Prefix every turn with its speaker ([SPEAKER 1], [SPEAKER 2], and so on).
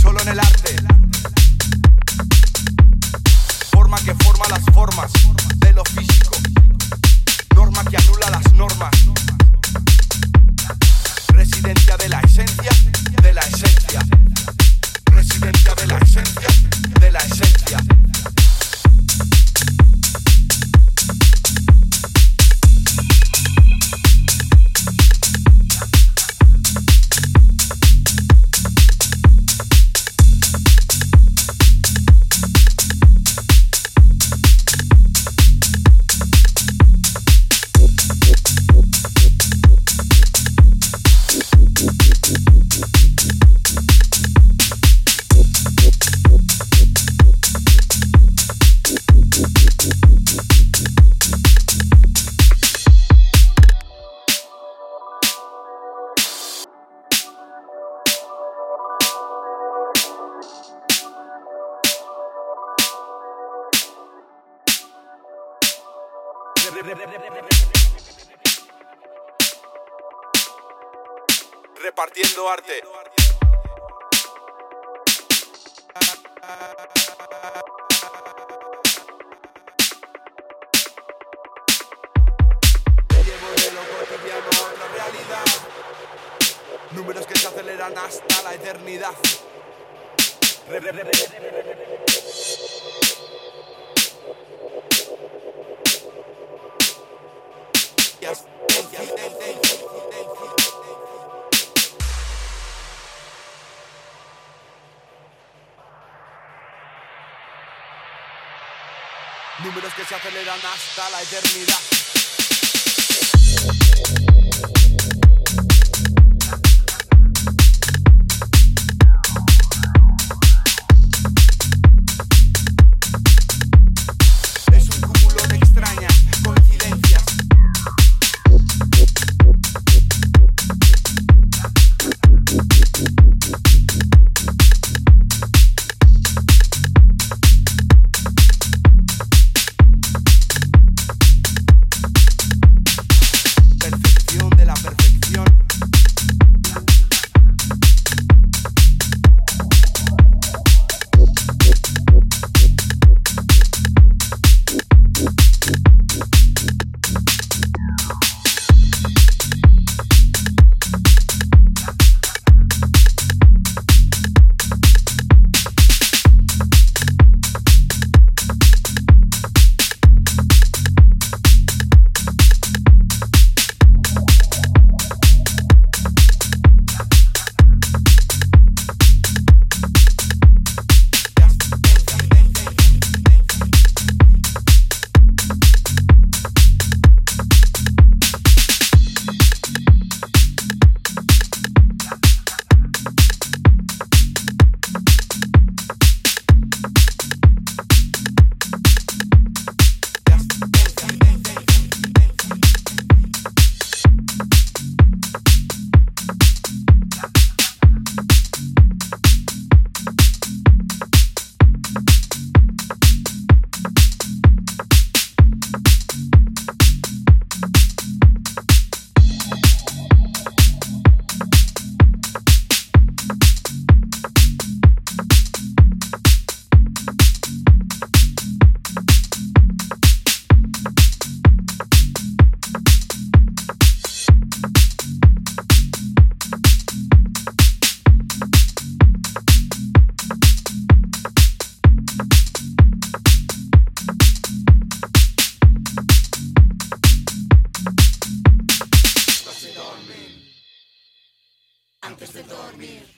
[SPEAKER 1] Solo en el arte. Forma que forma las formas de lo físico. Norma que anula las normas. Repartiendo arte. Te llevo de lo cotidiano a otra realidad. Números que se aceleran hasta la eternidad. Re- re- re- Números que se aceleran hasta la eternidad.
[SPEAKER 2] Dormir.